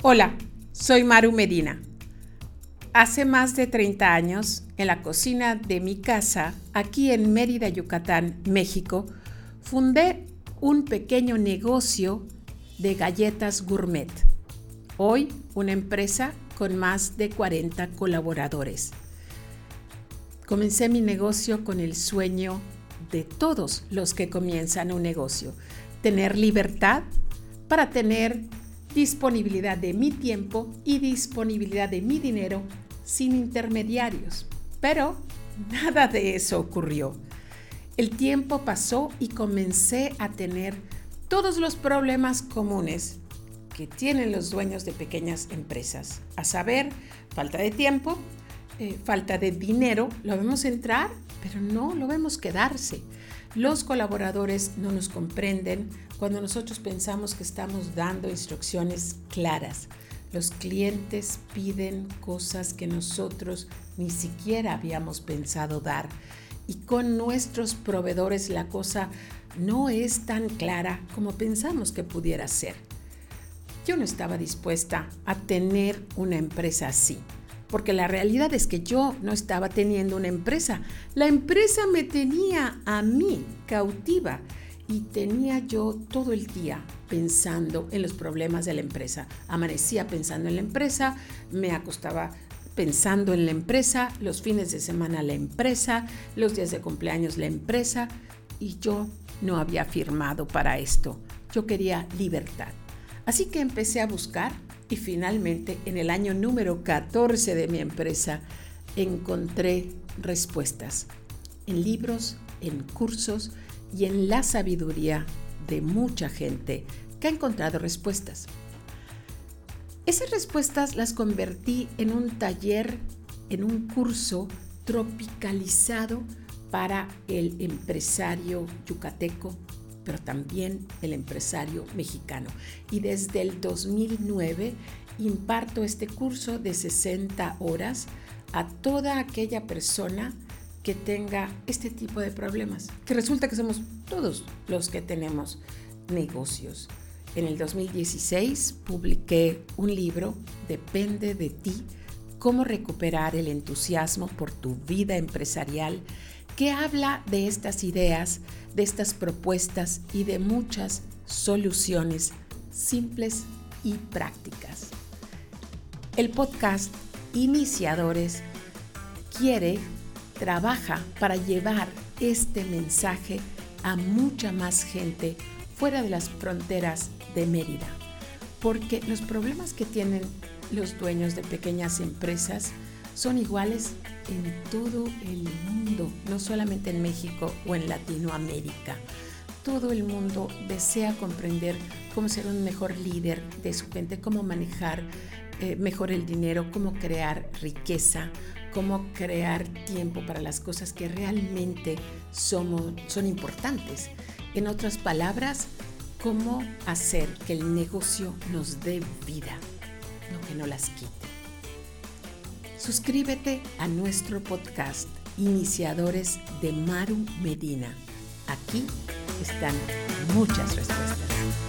Hola, soy Maru Medina. Hace más de 30 años, en la cocina de mi casa, aquí en Mérida, Yucatán, México, fundé un pequeño negocio de galletas gourmet. Hoy, una empresa con más de 40 colaboradores. Comencé mi negocio con el sueño de todos los que comienzan un negocio, tener libertad para tener disponibilidad de mi tiempo y disponibilidad de mi dinero sin intermediarios. Pero nada de eso ocurrió. El tiempo pasó y comencé a tener todos los problemas comunes que tienen los dueños de pequeñas empresas, a saber, falta de tiempo, eh, falta de dinero, lo vemos entrar, pero no lo vemos quedarse. Los colaboradores no nos comprenden cuando nosotros pensamos que estamos dando instrucciones claras. Los clientes piden cosas que nosotros ni siquiera habíamos pensado dar. Y con nuestros proveedores la cosa no es tan clara como pensamos que pudiera ser. Yo no estaba dispuesta a tener una empresa así porque la realidad es que yo no estaba teniendo una empresa. La empresa me tenía a mí cautiva y tenía yo todo el día pensando en los problemas de la empresa. Amanecía pensando en la empresa, me acostaba pensando en la empresa, los fines de semana la empresa, los días de cumpleaños la empresa y yo no había firmado para esto. Yo quería libertad. Así que empecé a buscar y finalmente, en el año número 14 de mi empresa, encontré respuestas en libros, en cursos y en la sabiduría de mucha gente que ha encontrado respuestas. Esas respuestas las convertí en un taller, en un curso tropicalizado para el empresario yucateco pero también el empresario mexicano. Y desde el 2009 imparto este curso de 60 horas a toda aquella persona que tenga este tipo de problemas, que resulta que somos todos los que tenemos negocios. En el 2016 publiqué un libro, Depende de ti, cómo recuperar el entusiasmo por tu vida empresarial que habla de estas ideas, de estas propuestas y de muchas soluciones simples y prácticas. El podcast Iniciadores quiere, trabaja para llevar este mensaje a mucha más gente fuera de las fronteras de Mérida, porque los problemas que tienen los dueños de pequeñas empresas son iguales en todo el mundo, no solamente en México o en Latinoamérica. Todo el mundo desea comprender cómo ser un mejor líder de su gente, cómo manejar eh, mejor el dinero, cómo crear riqueza, cómo crear tiempo para las cosas que realmente somos, son importantes. En otras palabras, cómo hacer que el negocio nos dé vida, no que no las quite. Suscríbete a nuestro podcast Iniciadores de Maru Medina. Aquí están muchas respuestas.